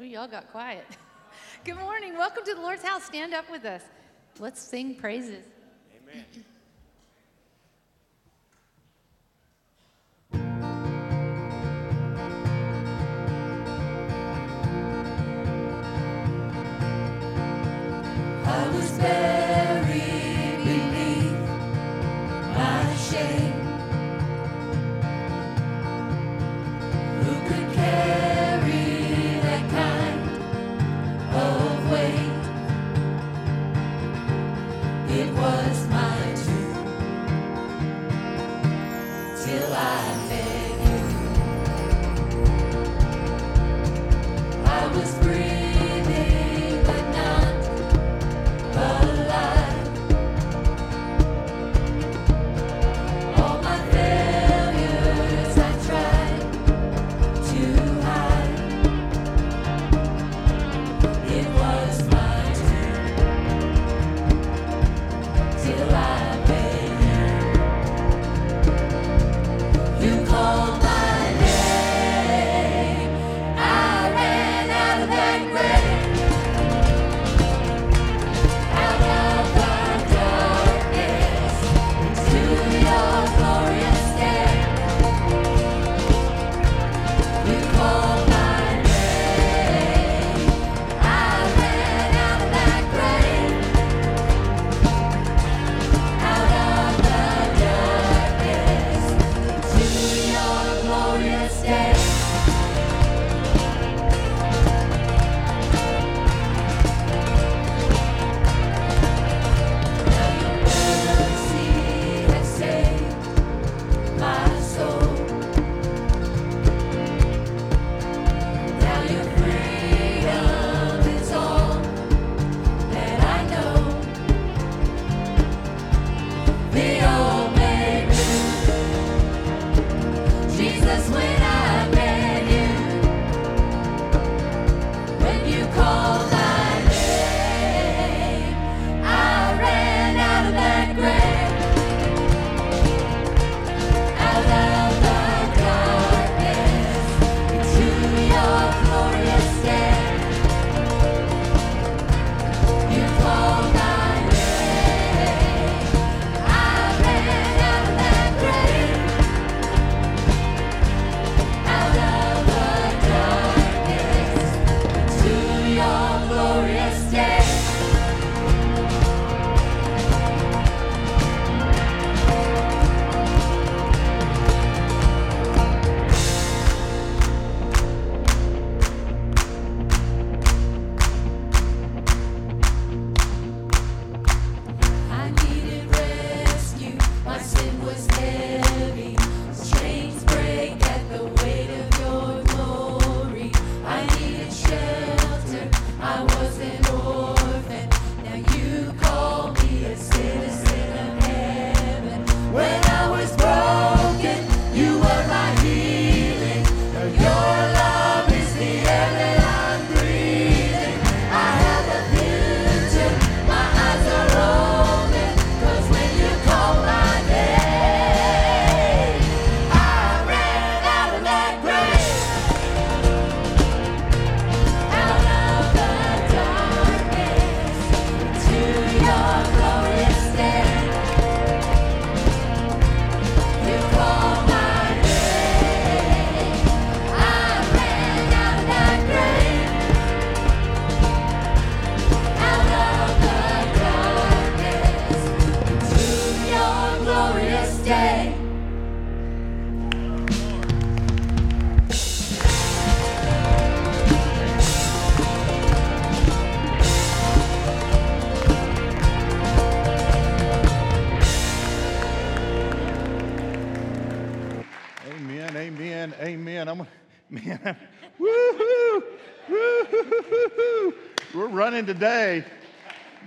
Ooh, y'all got quiet. Good morning. Welcome to the Lord's house. Stand up with us. Let's sing praises. Amen.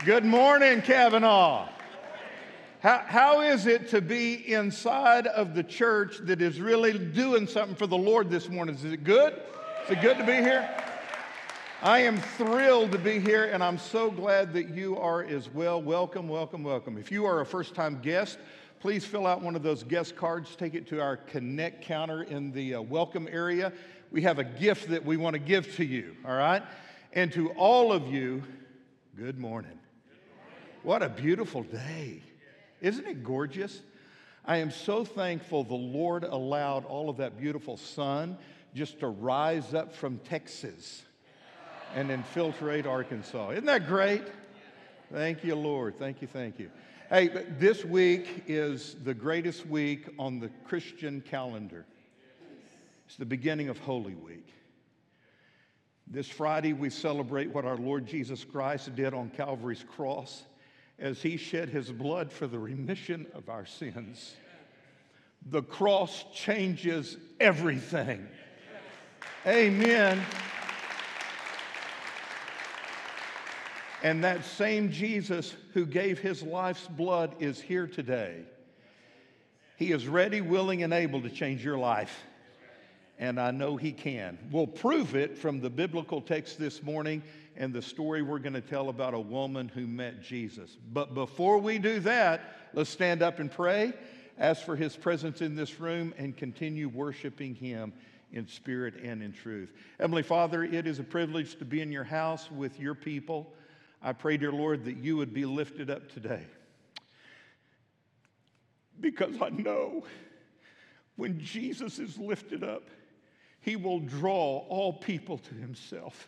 Good morning, Cavanaugh. How, how is it to be inside of the church that is really doing something for the Lord this morning? Is it good? Is it good to be here? I am thrilled to be here, and I'm so glad that you are as well. Welcome, welcome, welcome. If you are a first time guest, please fill out one of those guest cards, take it to our Connect counter in the uh, welcome area. we have a gift that we want to give to you, all right? And to all of you, good morning. What a beautiful day. Isn't it gorgeous? I am so thankful the Lord allowed all of that beautiful sun just to rise up from Texas and infiltrate Arkansas. Isn't that great? Thank you, Lord. Thank you, thank you. Hey, this week is the greatest week on the Christian calendar. It's the beginning of Holy Week. This Friday, we celebrate what our Lord Jesus Christ did on Calvary's cross as he shed his blood for the remission of our sins. The cross changes everything. Amen. And that same Jesus who gave his life's blood is here today. He is ready, willing, and able to change your life. And I know he can. We'll prove it from the biblical text this morning and the story we're going to tell about a woman who met Jesus. But before we do that, let's stand up and pray, ask for his presence in this room, and continue worshiping him in spirit and in truth. Heavenly Father, it is a privilege to be in your house with your people. I pray, dear Lord, that you would be lifted up today. Because I know when Jesus is lifted up, he will draw all people to himself.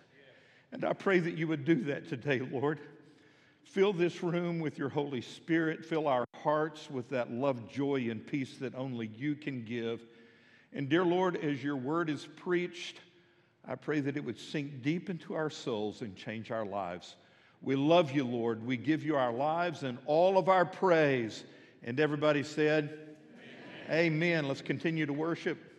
And I pray that you would do that today, Lord. Fill this room with your Holy Spirit. Fill our hearts with that love, joy, and peace that only you can give. And dear Lord, as your word is preached, I pray that it would sink deep into our souls and change our lives. We love you, Lord. We give you our lives and all of our praise. And everybody said, Amen. Amen. Let's continue to worship.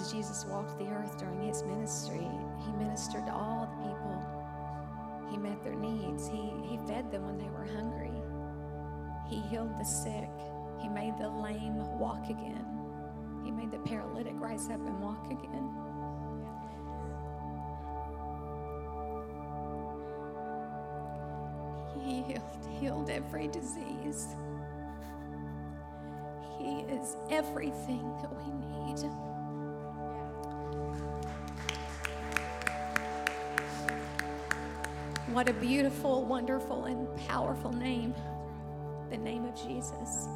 as Jesus walked the earth during his ministry, he ministered to all the people. He met their needs. He, he fed them when they were hungry. He healed the sick. He made the lame walk again. He made the paralytic rise up and walk again. He healed, healed every disease. He is everything that we need. what a beautiful, wonderful, and powerful name the name of Jesus.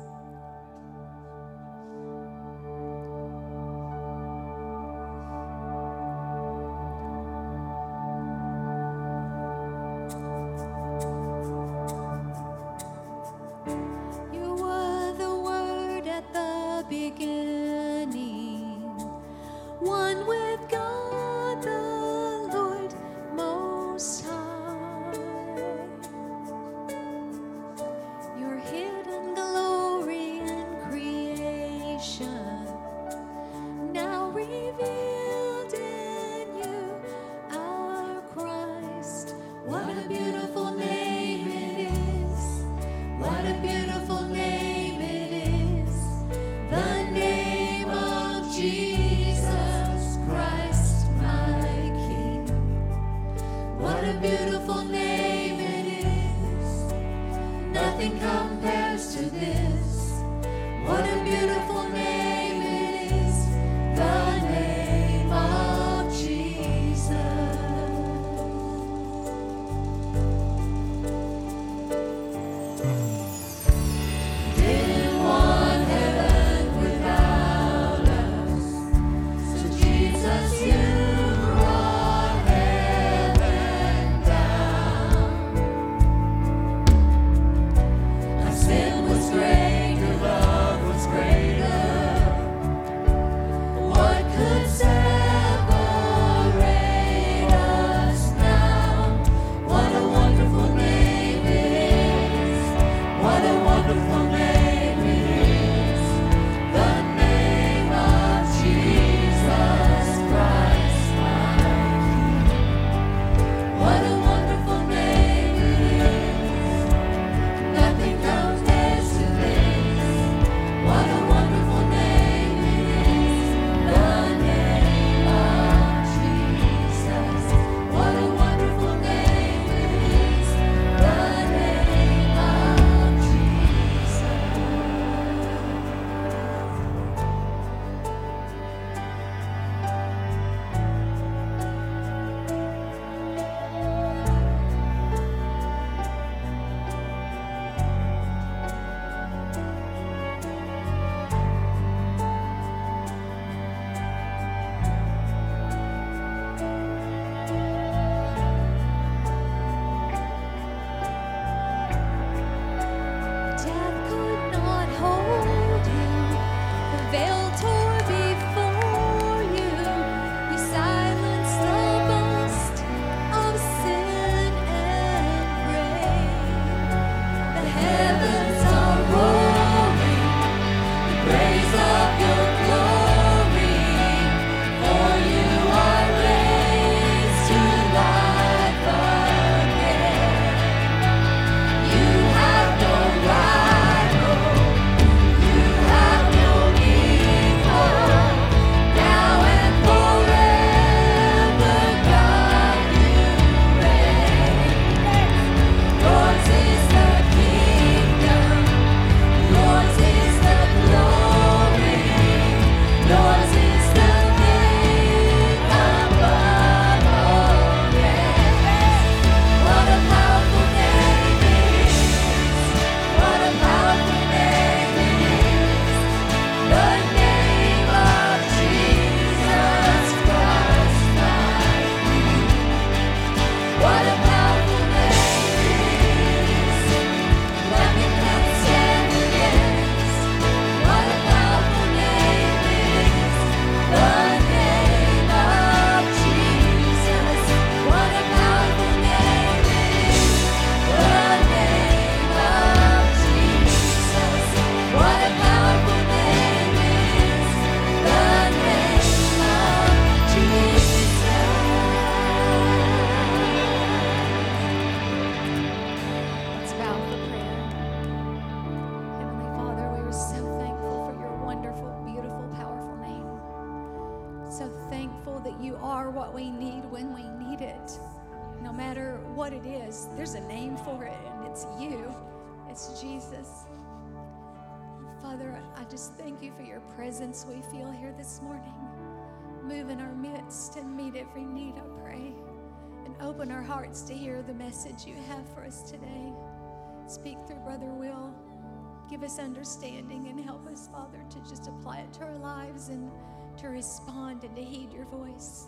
Give us understanding and help us, Father, to just apply it to our lives and to respond and to heed your voice.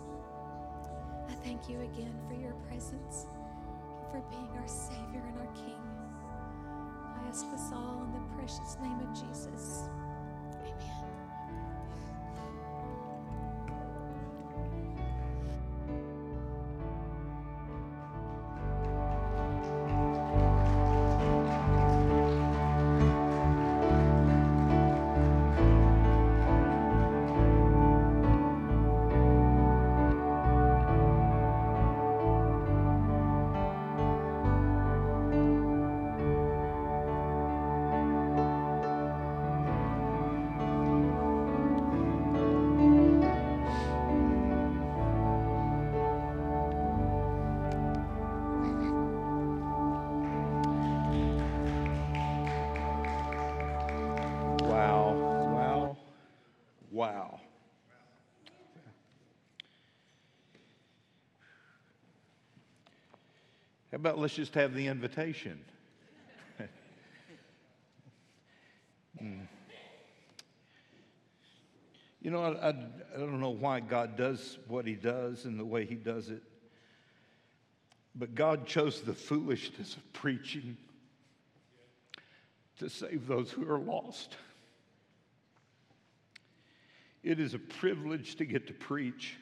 I thank you again for your presence, for being our Savior and our King. I ask this all in the precious name of Jesus. About let's just have the invitation? Hmm. You know, I, I, I don't know why God does what he does and the way he does it, but God chose the foolishness of preaching to save those who are lost. It is a privilege to get to preach.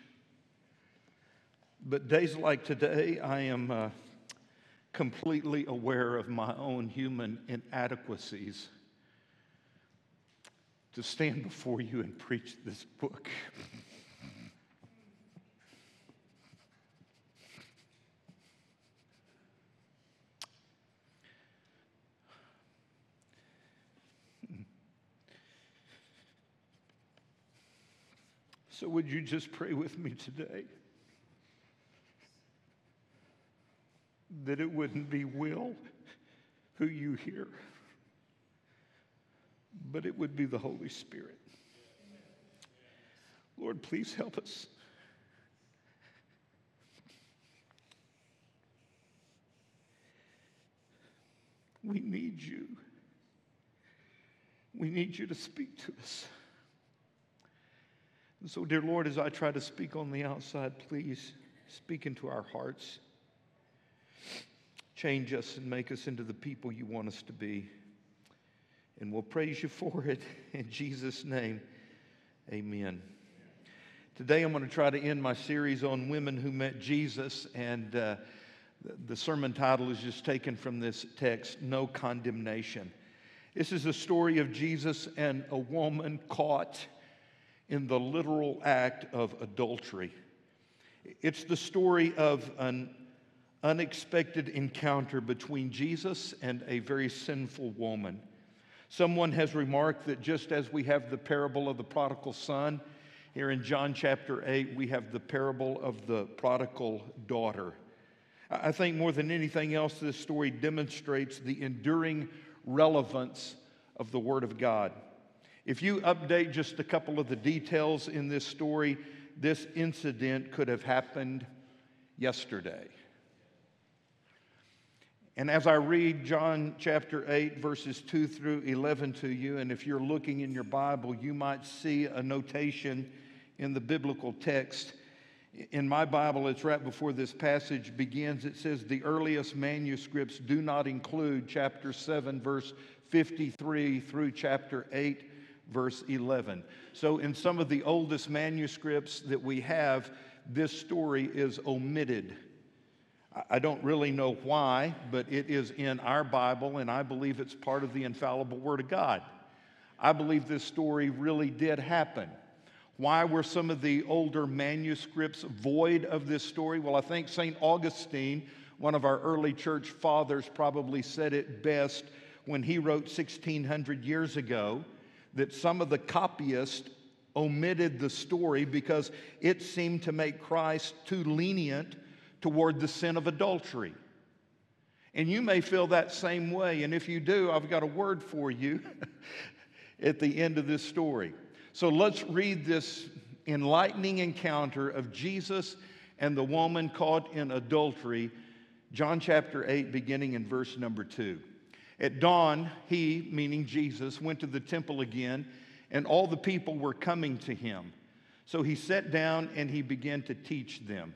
But days like today, I am uh, completely aware of my own human inadequacies to stand before you and preach this book. So, would you just pray with me today? That it wouldn't be Will who you hear, but it would be the Holy Spirit. Lord, please help us. We need you. We need you to speak to us. And so, dear Lord, as I try to speak on the outside, please speak into our hearts. Change us and make us into the people you want us to be. And we'll praise you for it in Jesus' name. Amen. Today, I'm going to try to end my series on women who met Jesus, and uh, the- sermon title is just taken from this text No Condemnation. This is a story of Jesus and a woman caught in the literal act of adultery. It's the story of an unexpected encounter between Jesus and a very sinful woman. Someone has remarked that just as we have the parable of the prodigal son, here in John chapter 8, we have the parable of the prodigal daughter. I think more than anything else, this story demonstrates the enduring relevance of the Word of God. If you update just a couple of the details in this story, this incident could have happened yesterday. And as I read John chapter 8, verses 2 through 11 to you, and if you're looking in your Bible, you might see a notation in the biblical text. In my Bible, it's right before this passage begins. It says, The earliest manuscripts do not include chapter 7, verse 53 through chapter 8, verse 11. So, in some of the oldest manuscripts that we have, this story is omitted. I- don't really know why, but it is in our Bible, and I believe it's part of the infallible Word of God. I believe this story really did happen. Why were some of the older manuscripts void of this story? Well, I think St. Augustine, one of our early church fathers, probably said it best when he wrote 1600 years ago that some of the copyists omitted the story because it seemed to make Christ too lenient toward the sin of adultery. And you may feel that same way. And if you do, I've got a word for you at the end of this story. So let's read this enlightening encounter of Jesus and the woman caught in adultery, John chapter 8, beginning in verse number 2. At dawn, he, meaning Jesus, went to the temple again, and all the people were coming to him. So he sat down and he began to teach them.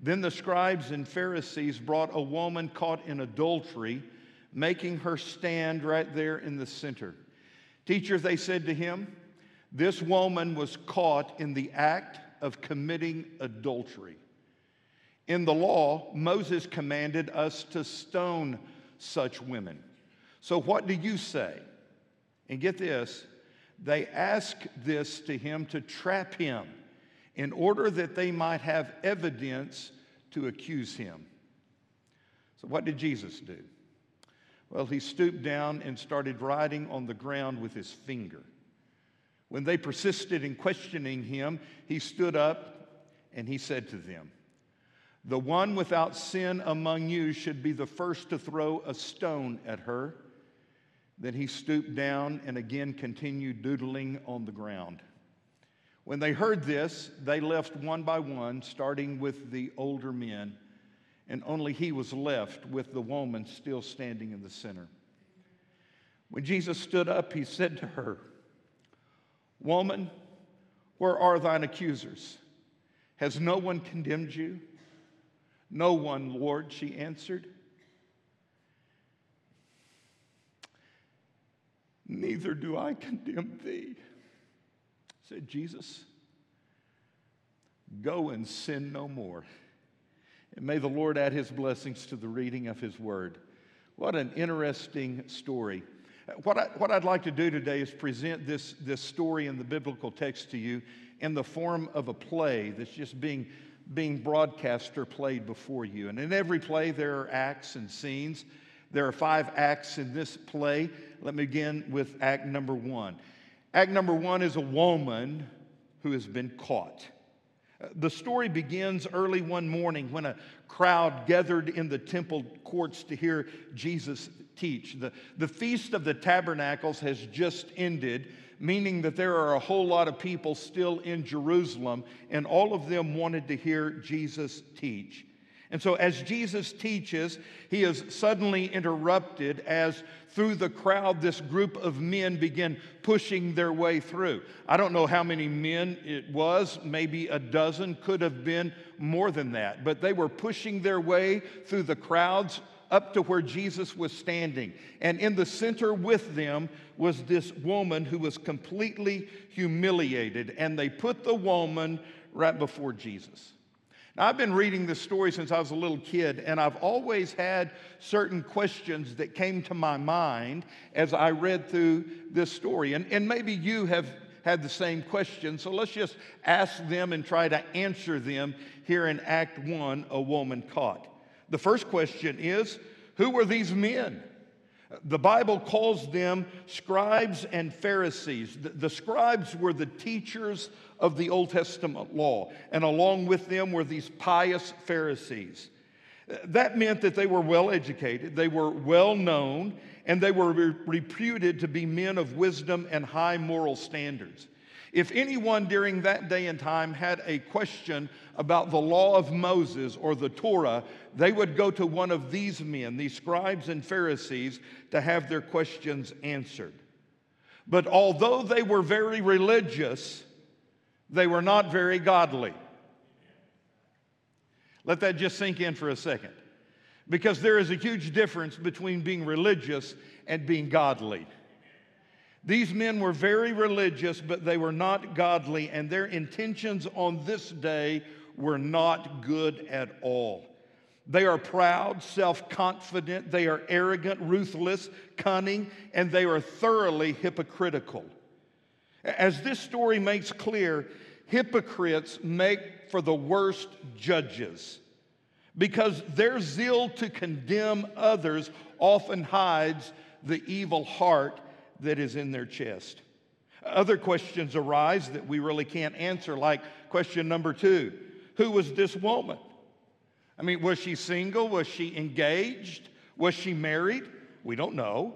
Then the scribes and Pharisees brought a woman caught in adultery, making her stand right there in the center. Teacher, they said to him, this woman was caught in the act of committing adultery. In the law, Moses commanded us to stone such women. So, what do you say? And get this they asked this to him to trap him in order that they might have evidence to accuse him. So, what did Jesus do? Well, he stooped down and started writing on the ground with his finger. When they persisted in questioning him, he stood up and he said to them, The one without sin among you should be the first to throw a stone at her. Then he stooped down and again continued doodling on the ground. When they heard this, they left one by one, starting with the older men, and only he was left with the woman still standing in the center. When Jesus stood up, he said to her, Woman, where are thine accusers? Has no one condemned you? No one, Lord, she answered. Neither do I condemn thee, said Jesus. Go and sin no more. And may the Lord add his blessings to the reading of his word. What an interesting story. What, I, what I'd like to do today is present this, this story in the biblical text to you in the form of a play that's just being, being broadcast or played before you. And in every play, there are acts and scenes. There are five acts in this play. Let me begin with act number one. Act number one is a woman who has been caught. The story begins early one morning when a crowd gathered in the temple courts to hear Jesus teach. The, the Feast of the Tabernacles has just ended, meaning that there are a whole lot of people still in Jerusalem, and all of them wanted to hear Jesus teach. And so, as Jesus teaches, he is suddenly interrupted as through the crowd, this group of men begin pushing their way through. I don't know how many men it was, maybe a dozen, could have been more than that, but they were pushing their way through the crowds up to where Jesus was standing. And in the center with them was this woman who was completely humiliated, and they put the woman right before Jesus. Now, I've been reading this story since I was a little kid, and I've always had certain questions that came to my mind as I read through this story. And, and maybe you have had the same question, so let's just ask them and try to answer them here in Act 1 A Woman Caught. The first question is Who were these men? The Bible calls them scribes and Pharisees. The, the, scribes were the teachers of the Old Testament law, and along with them were these pious Pharisees. That meant that they were well educated, they were well known, and they were reputed to be men of wisdom and high moral standards. If anyone during that day and time had a question about the law of Moses or the Torah, they would go to one of these men, these scribes and Pharisees, to have their questions answered. But although they were very religious, they were not very godly. Let that just sink in for a second. Because there is a huge difference between being religious and being godly. These men were very religious, but they were not godly, and their intentions on this day were not good at all. They are proud, self confident, they are arrogant, ruthless, cunning, and they are thoroughly hypocritical. As this story makes clear, hypocrites make for the worst judges because their zeal to condemn others often hides the evil heart that is in their chest. Other questions arise that we really can't answer, like question number two Who was this woman? I mean, was she single? Was she engaged? Was she married? We don't know.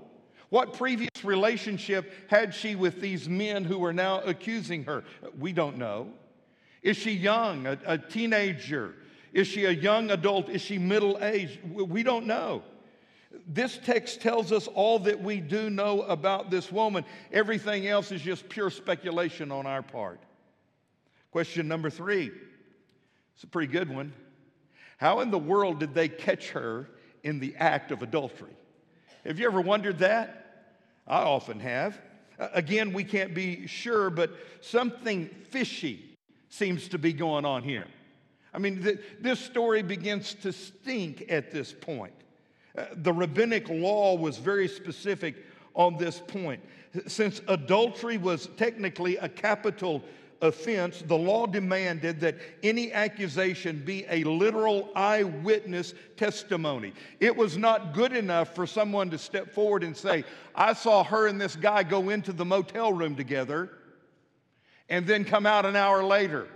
What previous relationship had she with these men who are now accusing her? We don't know. Is she young, a, a teenager? Is she a young adult? Is she middle aged? We don't know. This text tells us all that we do know about this woman. Everything else is just pure speculation on our part. Question number three. It's a pretty good one. How in the world did they catch her in the act of adultery? Have you ever wondered that? I often have. Again, we can't be sure, but something fishy seems to be going on here. I mean, th- this story begins to stink at this point. Uh, the rabbinic law was very specific on this point. Since adultery was technically a capital offense, the law demanded that any accusation be a literal eyewitness testimony. It was not good enough for someone to step forward and say, I saw her and this guy go into the motel room together and then come out an hour later.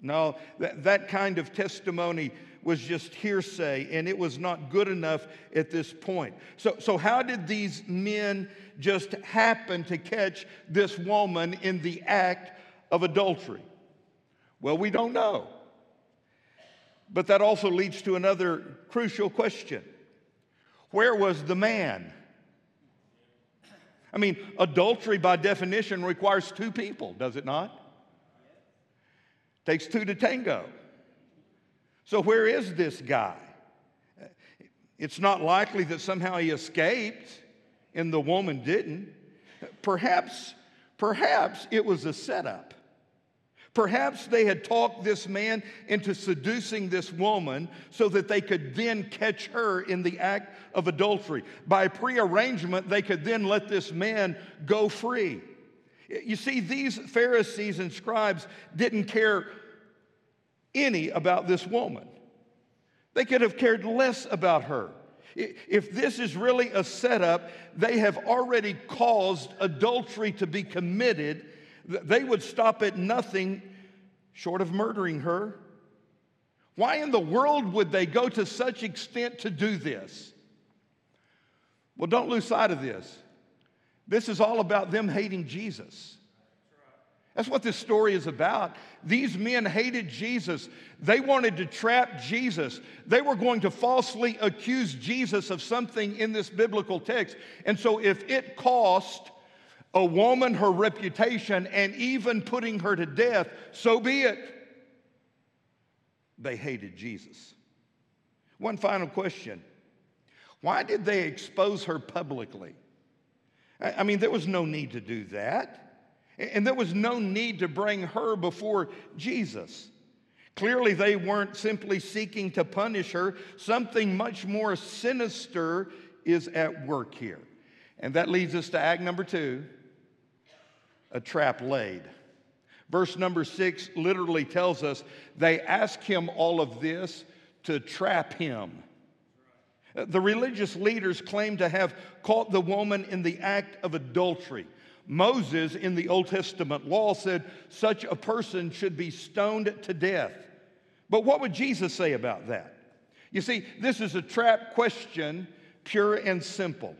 No, that, that kind of testimony was just hearsay and it was not good enough at this point. So, so how did these men just happen to catch this woman in the act of adultery? Well, we don't know. But that also leads to another crucial question Where was the man? I mean, adultery by definition requires two people, does it not? Takes two to tango. So, where is this guy? It's not likely that somehow he escaped and the woman didn't. Perhaps, perhaps it was a setup. Perhaps they had talked this man into seducing this woman so that they could then catch her in the act of adultery. By prearrangement, they could then let this man go free. You see, these Pharisees and scribes didn't care any about this woman. They could have cared less about her. If this is really a setup, they have already caused adultery to be committed. They would stop at nothing short of murdering her. Why in the world would they go to such extent to do this? Well, don't lose sight of this. This is all about them hating Jesus. That's what this story is about. These men hated Jesus. They wanted to trap Jesus. They were going to falsely accuse Jesus of something in this biblical text. And so, if it cost a woman her reputation and even putting her to death, so be it. They hated Jesus. One final question Why did they expose her publicly? I mean, there was no need to do that. And there was no need to bring her before Jesus. Clearly, they weren't simply seeking to punish her. Something much more sinister is at work here. And that leads us to act number two a trap laid. Verse number six literally tells us they ask him all of this to trap him. The religious leaders claim to have caught the woman in the act of adultery. Moses in the Old Testament law said such a person should be stoned to death. But what would Jesus say about that? You see, this is a trap question, pure and simple.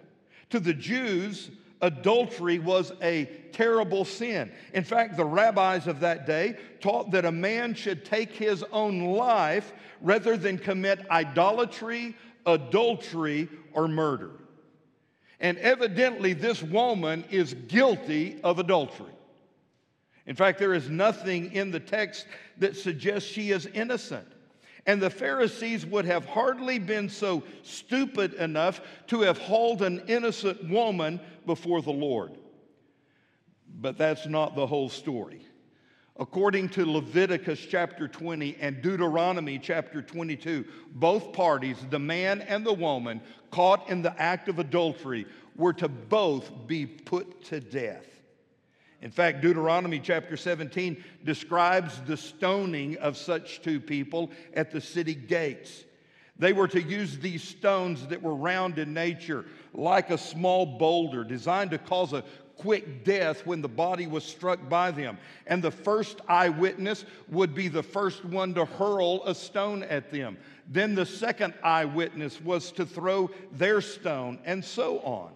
To the Jews, adultery was a terrible sin. In fact, the rabbis of that day taught that a man should take his own life rather than commit idolatry, adultery, or murder. And evidently, this woman is guilty of adultery. In fact, there is nothing in the text that suggests she is innocent. And the Pharisees would have hardly been so stupid enough to have hauled an innocent woman before the Lord. But that's not the whole story. According to Leviticus chapter 20 and Deuteronomy chapter 22, both parties, the man and the woman caught in the act of adultery, were to both be put to death. In fact, Deuteronomy chapter 17 describes the stoning of such two people at the city gates. They were to use these stones that were round in nature, like a small boulder, designed to cause a quick death when the body was struck by them. And the first eyewitness would be the first one to hurl a stone at them. Then the second eyewitness was to throw their stone, and so on.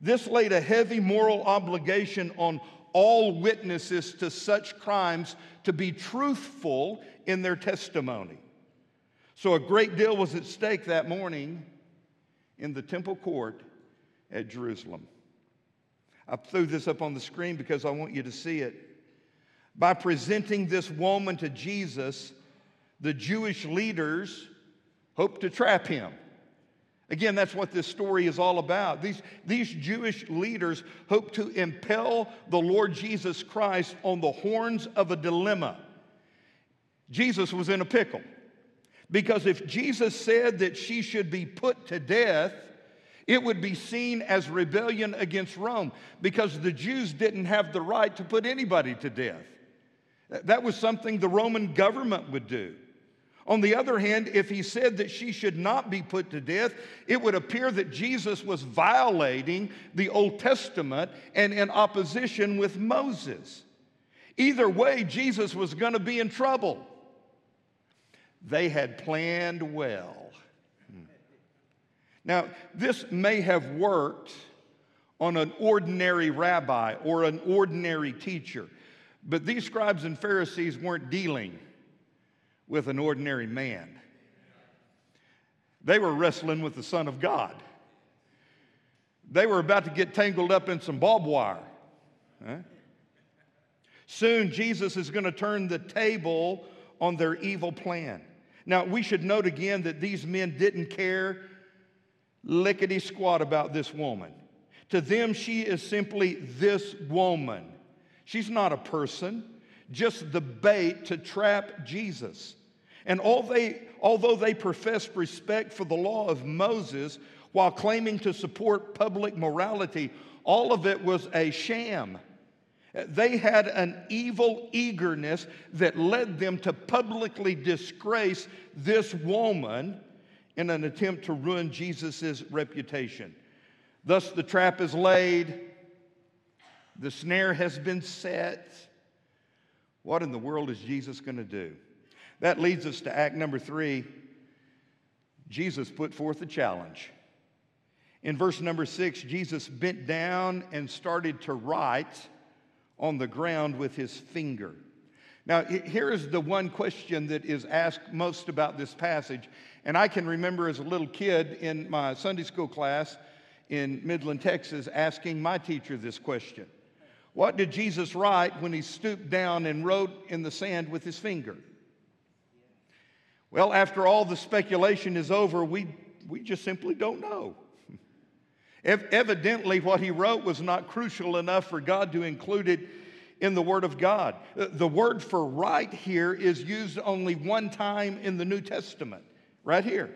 This laid a heavy moral obligation on all witnesses to such crimes to be truthful in their testimony. So a great deal was at stake that morning in the temple court at Jerusalem. I threw this up on the screen because I want you to see it. By presenting this woman to Jesus, the Jewish leaders hoped to trap him. Again, that's what this story is all about. These, these Jewish leaders hope to impel the Lord Jesus Christ on the horns of a dilemma. Jesus was in a pickle. Because if Jesus said that she should be put to death, it would be seen as rebellion against Rome because the Jews didn't have the right to put anybody to death. That was something the Roman government would do. On the other hand, if he said that she should not be put to death, it would appear that Jesus was violating the Old Testament and in opposition with Moses. Either way, Jesus was going to be in trouble. They had planned well. Hmm. Now, this may have worked on an ordinary rabbi or an ordinary teacher, but these scribes and Pharisees weren't dealing with an ordinary man. They were wrestling with the Son of God. They were about to get tangled up in some barbed wire. Huh? Soon, Jesus is going to turn the table on their evil plan. Now, we should note again that these men didn't care lickety squat about this woman. To them, she is simply this woman. She's not a person, just the bait to trap Jesus. And they, although they professed respect for the law of Moses while claiming to support public morality, all of it was a sham. They had an evil eagerness that led them to publicly disgrace this woman in an attempt to ruin Jesus' reputation. Thus, the trap is laid, the snare has been set. What in the world is Jesus going to do? That leads us to act number three. Jesus put forth a challenge. In verse number six, Jesus bent down and started to write on the ground with his finger. Now, here is the one question that is asked most about this passage. And I can remember as a little kid in my Sunday school class in Midland, Texas, asking my teacher this question What did Jesus write when he stooped down and wrote in the sand with his finger? Well, after all the speculation is over, we, we just simply don't know. Evidently, what he wrote was not crucial enough for God to include it in the Word of God. Uh, the word for write here is used only one time in the New Testament, right here.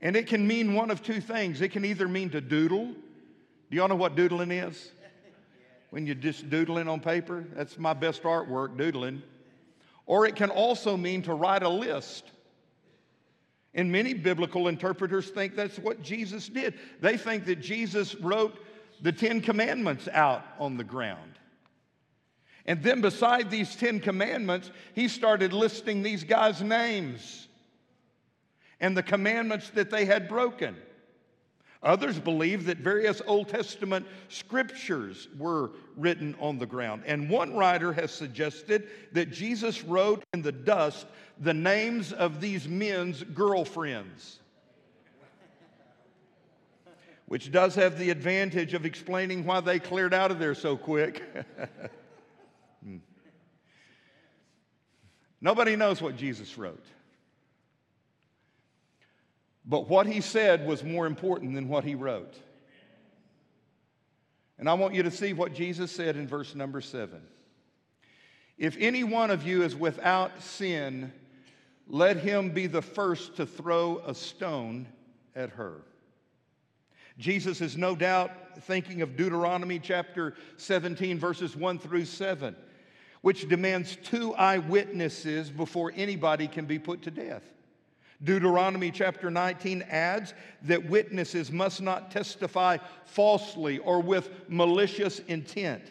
And it can mean one of two things. It can either mean to doodle. Do y'all know what doodling is? When you're just doodling on paper? That's my best artwork, doodling. Or it can also mean to write a list. And many biblical interpreters think that's what Jesus did. They think that Jesus wrote the Ten Commandments out on the ground. And then, beside these Ten Commandments, he started listing these guys' names and the commandments that they had broken. Others believe that various Old Testament scriptures were written on the ground. And one writer has suggested that Jesus wrote in the dust the names of these men's girlfriends, which does have the advantage of explaining why they cleared out of there so quick. Hmm. Nobody knows what Jesus wrote. But what he said was more important than what he wrote. And I want you to see what Jesus said in verse number seven. If any one of you is without sin, let him be the first to throw a stone at her. Jesus is no doubt thinking of Deuteronomy chapter 17, verses 1 through 7, which demands two eyewitnesses before anybody can be put to death. Deuteronomy chapter 19 adds that witnesses must not testify falsely or with malicious intent.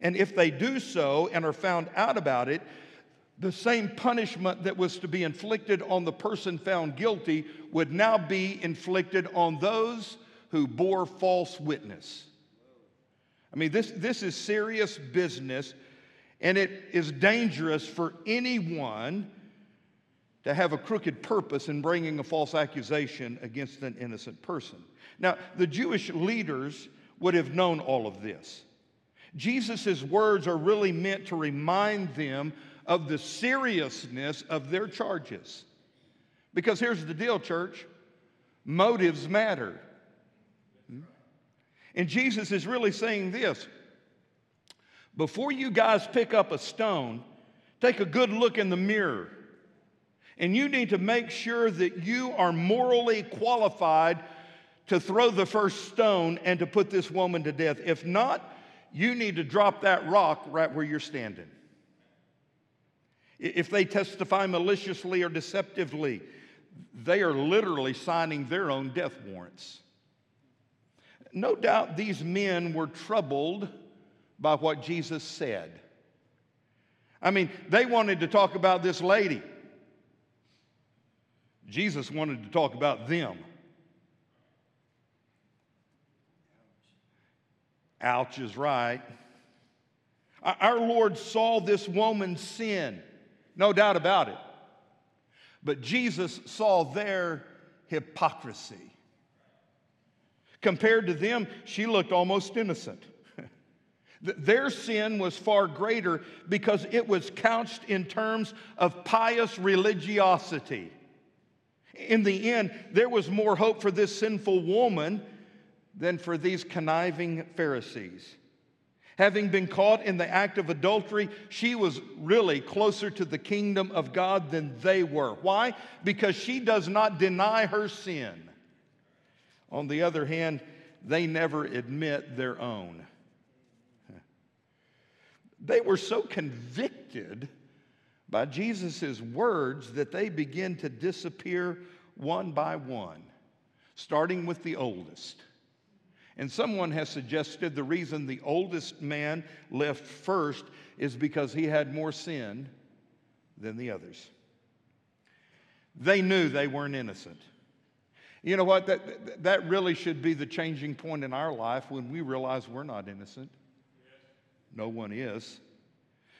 And if they do so and are found out about it, the same punishment that was to be inflicted on the person found guilty would now be inflicted on those who bore false witness. I mean, this, this is serious business, and it is dangerous for anyone to have a crooked purpose in bringing a false accusation against an innocent person. Now, the Jewish leaders would have known all of this. Jesus' words are really meant to remind them of the seriousness of their charges. Because here's the deal, church motives matter. Hmm? And Jesus is really saying this before you guys pick up a stone, take a good look in the mirror. And you need to make sure that you are morally qualified to throw the first stone and to put this woman to death. If not, you need to drop that rock right where you're standing. If they testify maliciously or deceptively, they are literally signing their own death warrants. No doubt these men were troubled by what Jesus said. I mean, they wanted to talk about this lady. Jesus wanted to talk about them. Ouch is right. Our Lord saw this woman's sin, no doubt about it. But Jesus saw their hypocrisy. Compared to them, she looked almost innocent. Their sin was far greater because it was couched in terms of pious religiosity. In the end, there was more hope for this sinful woman than for these conniving Pharisees. Having been caught in the act of adultery, she was really closer to the kingdom of God than they were. Why? Because she does not deny her sin. On the other hand, they never admit their own. They were so convicted by Jesus' words that they begin to disappear one by one, starting with the oldest. And someone has suggested the reason the oldest man left first is because he had more sin than the others. They knew they weren't innocent. You know what? That, that really should be the changing point in our life when we realize we're not innocent. No one is.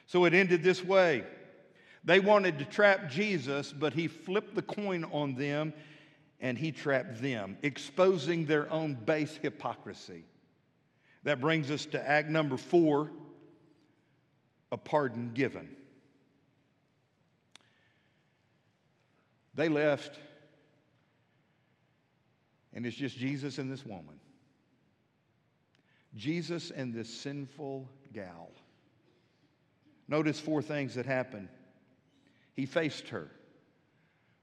So it ended this way. They wanted to trap Jesus, but he flipped the coin on them and he trapped them, exposing their own base hypocrisy. That brings us to act number four a pardon given. They left, and it's just Jesus and this woman. Jesus and this sinful gal. Notice four things that happen. He faced her.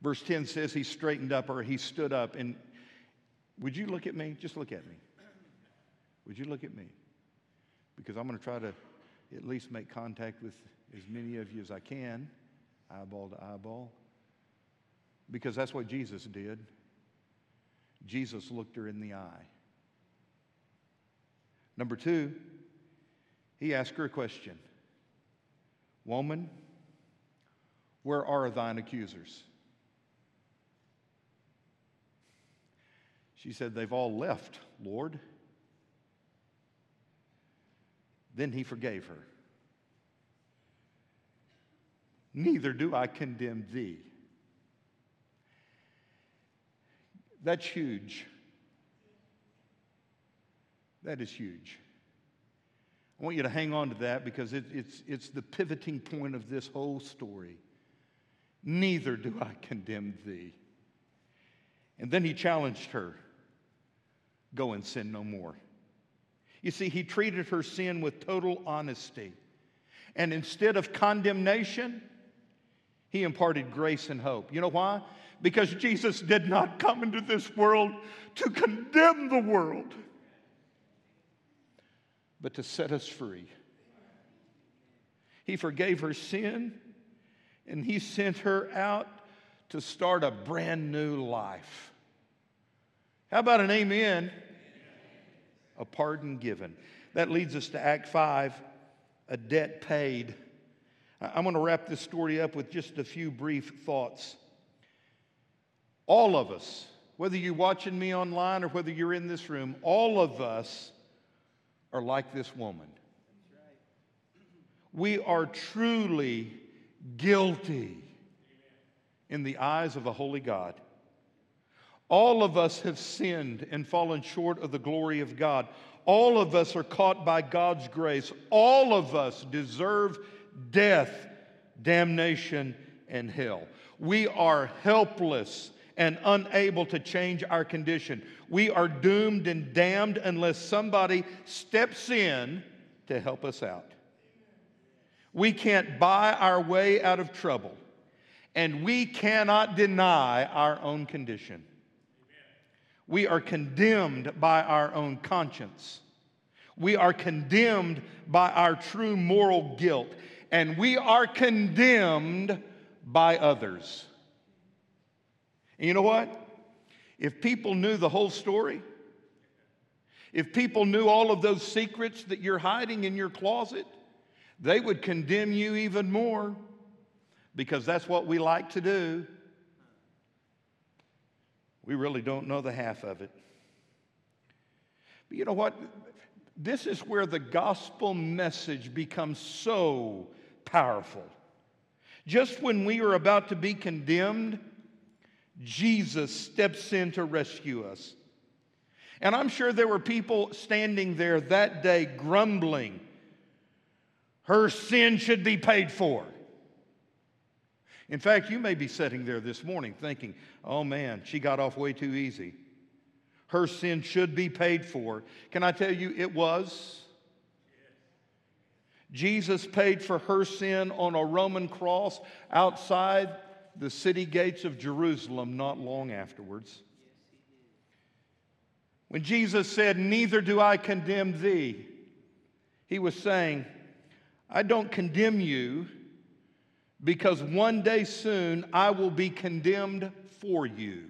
Verse 10 says he straightened up or he stood up. And would you look at me? Just look at me. Would you look at me? Because I'm going to try to at least make contact with as many of you as I can, eyeball to eyeball. Because that's what Jesus did. Jesus looked her in the eye. Number two, he asked her a question Woman, where are thine accusers? She said, They've all left, Lord. Then he forgave her. Neither do I condemn thee. That's huge. That is huge. I want you to hang on to that because it, it's, it's the pivoting point of this whole story. Neither do I condemn thee. And then he challenged her go and sin no more. You see, he treated her sin with total honesty. And instead of condemnation, he imparted grace and hope. You know why? Because Jesus did not come into this world to condemn the world, but to set us free. He forgave her sin and he sent her out to start a brand new life. How about an amen? A pardon given. That leads us to Act 5, a debt paid. I'm going to wrap this story up with just a few brief thoughts. All of us, whether you're watching me online or whether you're in this room, all of us are like this woman. We are truly guilty in the eyes of a holy God. All of us have sinned and fallen short of the glory of God. All of us are caught by God's grace. All of us deserve death, damnation, and hell. We are helpless and unable to change our condition. We are doomed and damned unless somebody steps in to help us out. We can't buy our way out of trouble, and we cannot deny our own condition. We are condemned by our own conscience. We are condemned by our true moral guilt, and we are condemned by others. And you know what? If people knew the whole story, if people knew all of those secrets that you're hiding in your closet, they would condemn you even more because that's what we like to do. We really don't know the half of it. But you know what? This is where the gospel message becomes so powerful. Just when we are about to be condemned, Jesus steps in to rescue us. And I'm sure there were people standing there that day grumbling, her sin should be paid for. In fact, you may be sitting there this morning thinking, oh man, she got off way too easy. Her sin should be paid for. Can I tell you, it was? Jesus paid for her sin on a Roman cross outside the city gates of Jerusalem not long afterwards. When Jesus said, Neither do I condemn thee, he was saying, I don't condemn you because one day soon I will be condemned for you.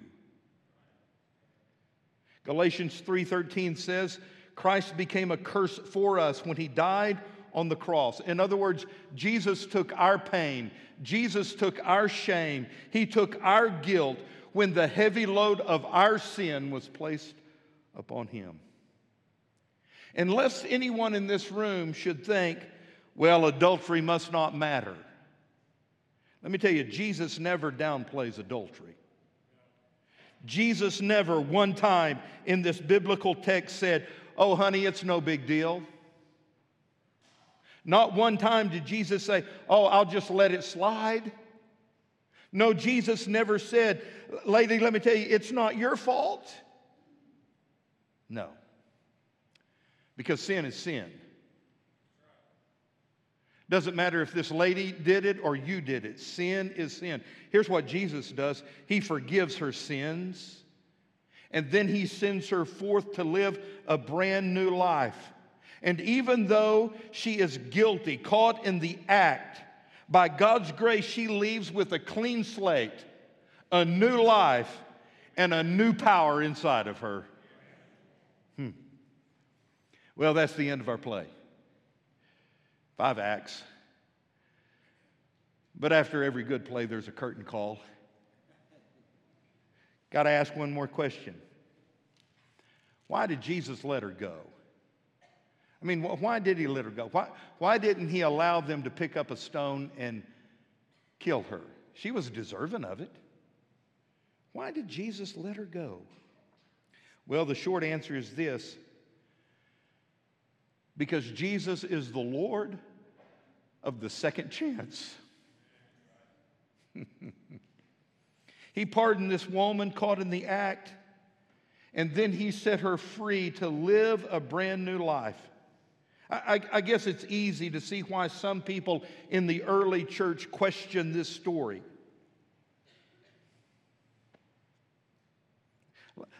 Galatians 3:13 says, Christ became a curse for us when he died on the cross. In other words, Jesus took our pain, Jesus took our shame, he took our guilt when the heavy load of our sin was placed upon him. Unless anyone in this room should think, well, adultery must not matter. Let me tell you, Jesus never downplays adultery. Jesus never one time in this biblical text said, Oh, honey, it's no big deal. Not one time did Jesus say, Oh, I'll just let it slide. No, Jesus never said, Lady, let me tell you, it's not your fault. No. Because sin is sin. Doesn't matter if this lady did it or you did it. Sin is sin. Here's what Jesus does He forgives her sins, and then He sends her forth to live a brand new life. And even though she is guilty, caught in the act, by God's grace, she leaves with a clean slate, a new life, and a new power inside of her. Hmm. Well, that's the end of our play. Five acts. But after every good play, there's a curtain call. Got to ask one more question. Why did Jesus let her go? I mean, why did he let her go? Why, why didn't he allow them to pick up a stone and kill her? She was deserving of it. Why did Jesus let her go? Well, the short answer is this because Jesus is the Lord of the second chance. he pardoned this woman caught in the act, and then he set her free to live a brand new life. I, I, guess it's easy to see why some people in the early church question this story.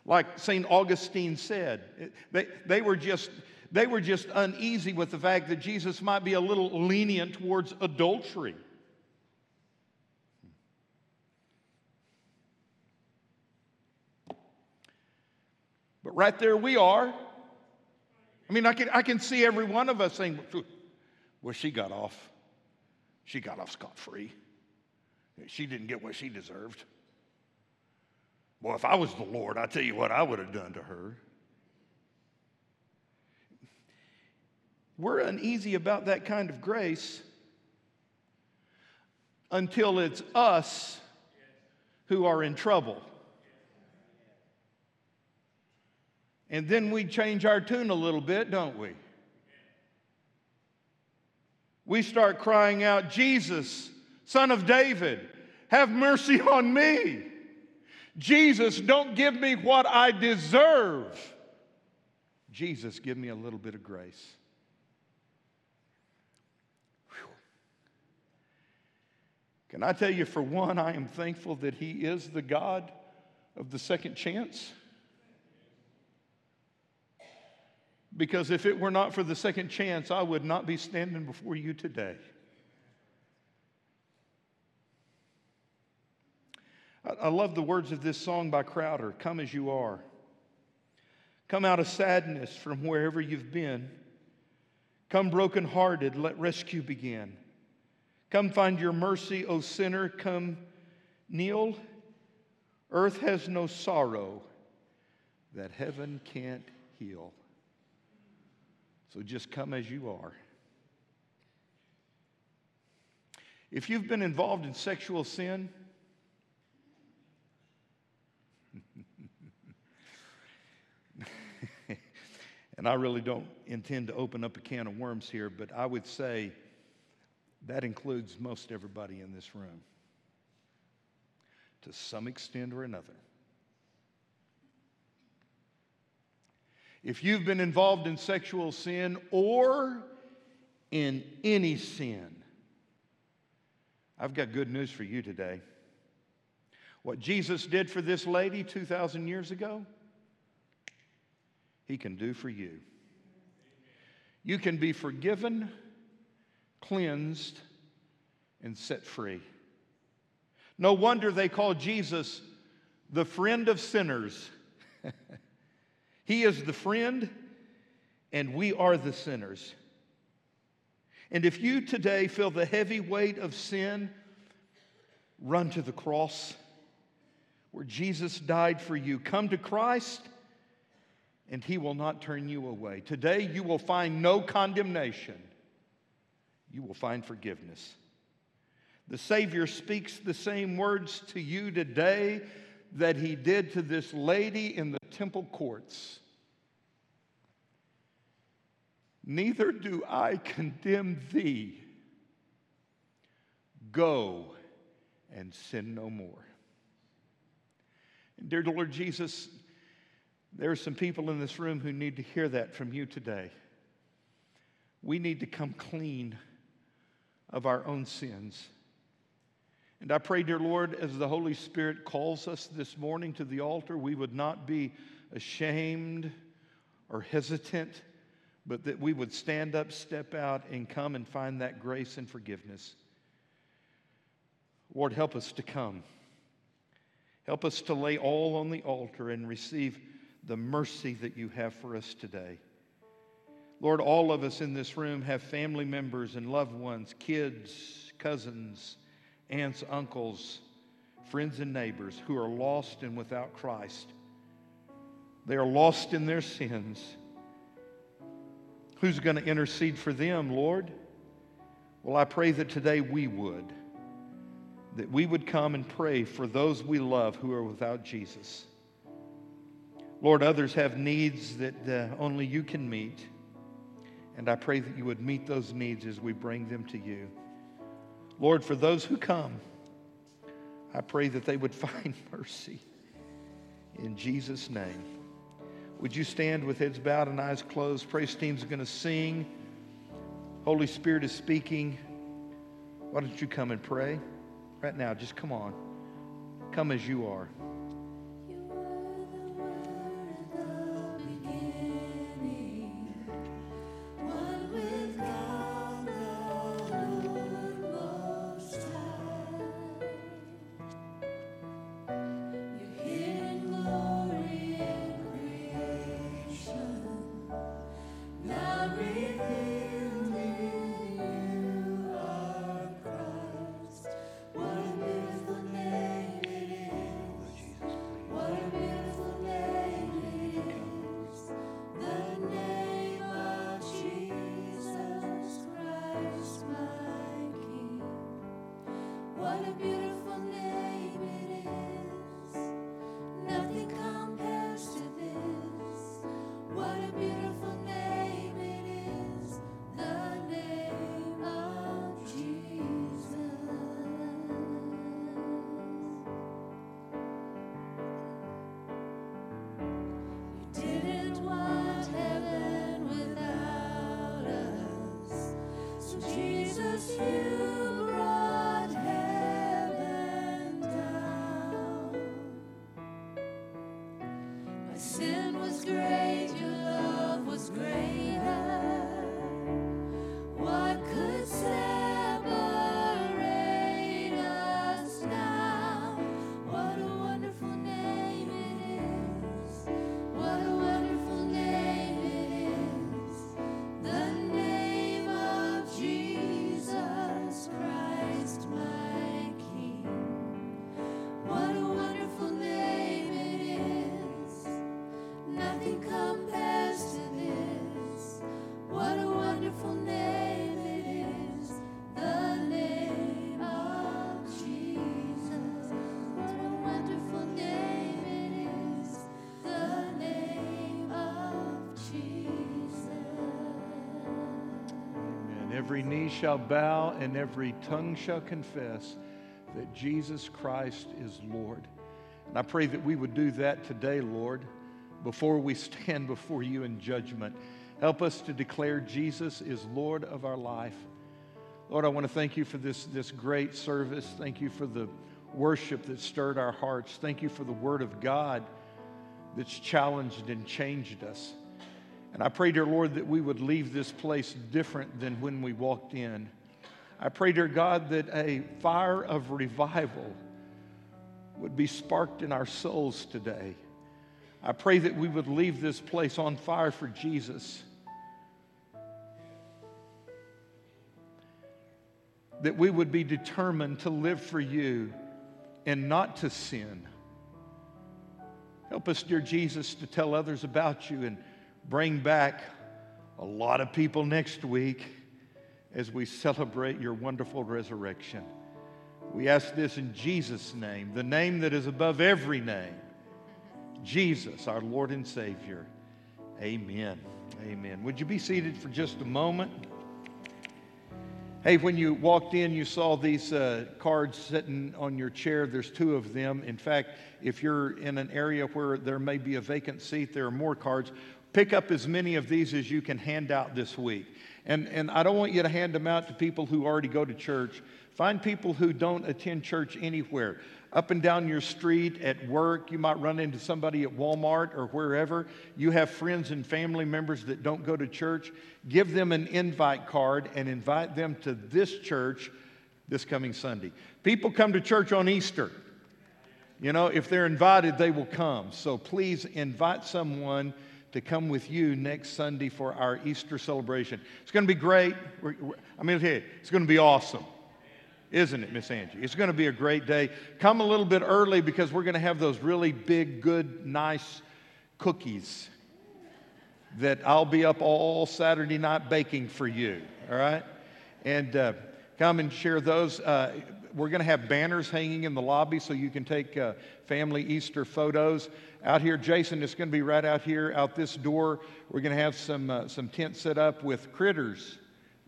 Like St. Augustine said, they, they, were just, they were just uneasy with the fact that Jesus might be a little lenient towards adultery. But right there we are. I mean, I can, I can see every one of us saying, well, she got off. She got off scot free. She didn't get what she deserved. Well, if I was the Lord, I tell you what I would have done to her. We're uneasy about that kind of grace until it's us who are in trouble. And then we change our tune a little bit, don't we? We start crying out, Jesus, Son of David, have mercy on me. Jesus, don't give me what I deserve. Jesus, give me a little bit of grace. Can I tell you, for one, I am thankful that He is the God of the second chance? Because if it were not for the second chance, I would not be standing before you today. I, love the words of this song by Crowder Come as you are. Come out of sadness from wherever you've been. Come brokenhearted, let rescue begin. Come find your mercy, O sinner. Come kneel. Earth has no sorrow that heaven can't heal. So just come as you are. If you've been involved in sexual sin, and I really don't intend to open up a can of worms here, but I would say that includes most everybody in this room to some extent or another. If you've been involved in sexual sin or in any sin, I've got good news for you today. What Jesus did for this lady 2,000 years ago, He can do for you. You can be forgiven, cleansed, and set free. No wonder they call Jesus the friend of sinners. He is the friend, and we are the sinners. And if you today feel the heavy weight of sin, run to the cross where Jesus died for you. Come to Christ, and He will not turn you away. Today, you will find no condemnation, you will find forgiveness. The Savior speaks the same words to you today that he did to this lady in the temple courts. Neither do I condemn thee. Go and sin no more. And dear Lord Jesus, there are some people in this room who need to hear that from you today. We need to come clean of our own sins. And I pray, dear Lord, as the Holy Spirit calls us this morning to the altar, we would not be ashamed or hesitant, but that we would stand up, step out, and come and find that grace and forgiveness. Lord, help us to come. Help us to lay all on the altar and receive the mercy that you have for us today. Lord, all of us in this room have family members and loved ones, kids, cousins, aunts, uncles, friends, and neighbors who are lost and without Christ. They are lost in their sins. Who's going to intercede for them, Lord? Well, I pray that today we would. That we would come and pray for those we love who are without Jesus. Lord, others have needs that uh, only you can meet. And I pray that you would meet those needs as we bring them to you. Lord, for those who come, I pray that they would find mercy. In Jesus' name. Would you stand with heads bowed and eyes closed? Praise team's going to sing. Holy Spirit is speaking. Why don't you come and pray right now? Just come on. Come as you are. Every knee shall bow and every tongue shall confess that Jesus Christ is Lord. And I pray that we would do that today, Lord, before we stand before you in judgment. Help us to declare Jesus is Lord of our life. Lord, I want to thank you for this, this great service. Thank you for the worship that stirred our hearts. Thank you for the Word of God that's challenged and changed us. And I pray, dear Lord, that we would leave this place different than when we walked in. I pray, dear God, that a fire of revival would be sparked in our souls today. I pray that we would leave this place on fire for Jesus. That we would be determined to live for you and not to sin. Help us, dear Jesus, to tell others about you and bring back a lot of people next week as we celebrate your wonderful resurrection. We ask this in Jesus' name, the name that is above every name. Jesus, our Lord and Savior. Amen. Amen. Would you be seated for just a moment? Hey, when you walked in, you saw these uh, cards sitting on your chair. There's two of them. In fact, if you're in an area where there may be a vacant seat, there are more cards. Pick up as many of these as you can hand out this week. And, and I don't want you to hand them out to people who already go to church. Find people who don't attend church anywhere. Up and down your street, at work, you might run into somebody at Walmart or wherever. You have friends and family members that don't go to church. Give them an invite card and invite them to this church this coming Sunday. People come to church on Easter. You know, if they're invited, they will come. So please invite someone to come with you next Sunday for our Easter celebration. It's going to be great. We're, we're, I mean, it's going to be awesome. Isn't it, Miss Angie? It's going to be a great day. Come a little bit early because we're going to have those really big, good, nice cookies that I'll be up all Saturday night baking for you. All right? And uh, come and share those. Uh, we're going to have banners hanging in the lobby so you can take uh, family Easter photos. Out here, Jason, it's going to be right out here, out this door. We're going to have some, uh, some tents set up with critters,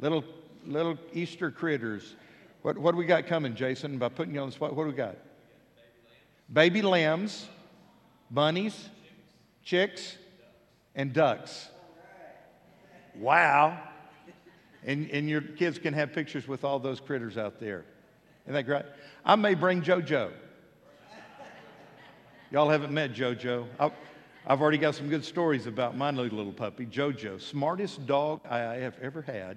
little, little Easter critters. What, what do we got coming, Jason? By putting you on the spot, what do we got? Baby lambs, bunnies, chicks, and ducks. Wow. And, and your kids can have pictures with all those critters out there. Isn't that great? I may bring JoJo. Y'all haven't met JoJo. I, I've already got some good stories about my little, puppy, JoJo. Smartest dog I have ever had.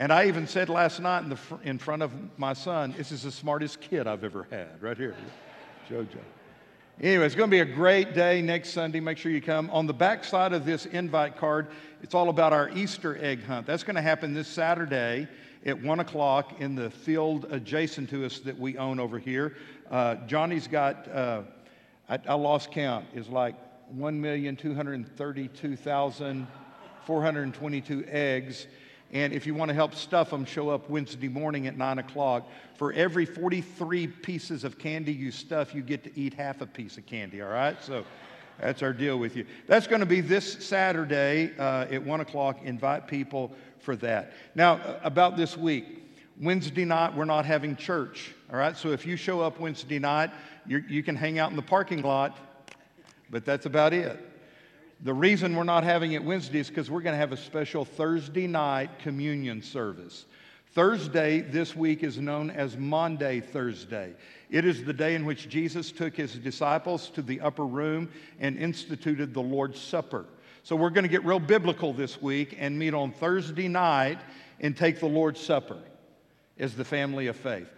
And I even said last night in, the, fr- in front of my son, this is the smartest kid I've ever had, right here, JoJo. Anyway, it's going to be a great day next Sunday. Make sure you come. On the back side of this invite card, it's all about our Easter egg hunt. That's going to happen this Saturday at 1 o'clock in the field adjacent to us that we own over here. Uh, Johnny's got, uh, I, I lost count, is like 1,232,422 eggs. And if you want to help stuff them, show up Wednesday morning at 9 o'clock. For every 43 pieces of candy you stuff, you get to eat half a piece of candy, all right? So that's our deal with you. That's going to be this Saturday uh, at 1 o'clock. Invite people for that. Now, about this week. Wednesday night, we're not having church, all right? So if you show up Wednesday night, you can hang out in the parking lot, but that's about it. The reason we're not having it Wednesday is because we're going to have a special Thursday night communion service. Thursday this week is known as Maundy Thursday. It is the day in which Jesus took his disciples to the upper room and instituted the Lord's Supper. So we're going to get real biblical this week and meet on Thursday night and take the Lord's Supper as the family of faith.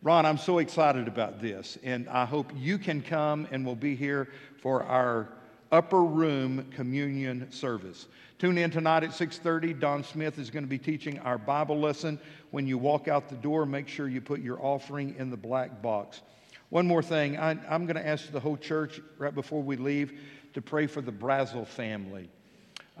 Ron, I'm so excited about this, and I hope you can come and we'll be here for our upper room communion service. Tune in tonight at 6:30. Don Smith is going to be teaching our Bible lesson. When you walk out the door, make sure you put your offering in the black box. One more thing, I, am going to ask the whole church right before we leave to pray for the Brazel family.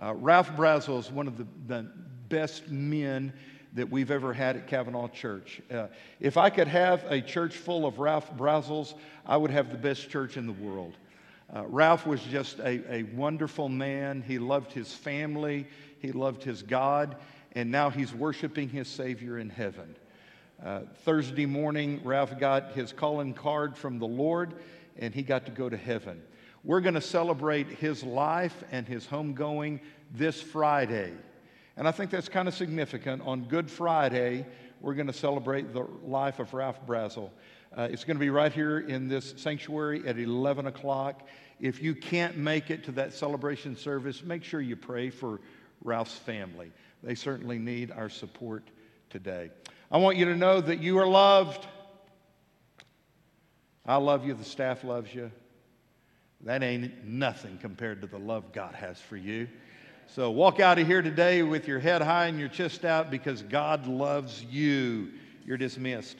Uh, Ralph Brazel is one of the, the best men that we've ever had at Cavanaugh Church. Uh, if I could have a church full of Ralph Brazels, I would have the best church in the world. Uh, Ralph was just a, a wonderful man. He loved his family, he loved his God, and now he's worshiping his Savior in heaven. Uh, Thursday morning, Ralph got his calling card from the Lord, and he got to go to heaven. We're going to celebrate his life and his homegoing this Friday. And I think that's kind of significant. On Good Friday, we're going to celebrate the life of Ralph Brazel. Uh, it's going to be right here in this sanctuary at 11 o'clock. If you can't make it to that celebration service, make sure you pray for Ralph's family. They certainly need our support today. I want you to know that you are loved. I love you, the staff loves you. That ain't nothing compared to the love God has for you. So walk out of here today with your head high and your chest out because God loves you. You're dismissed.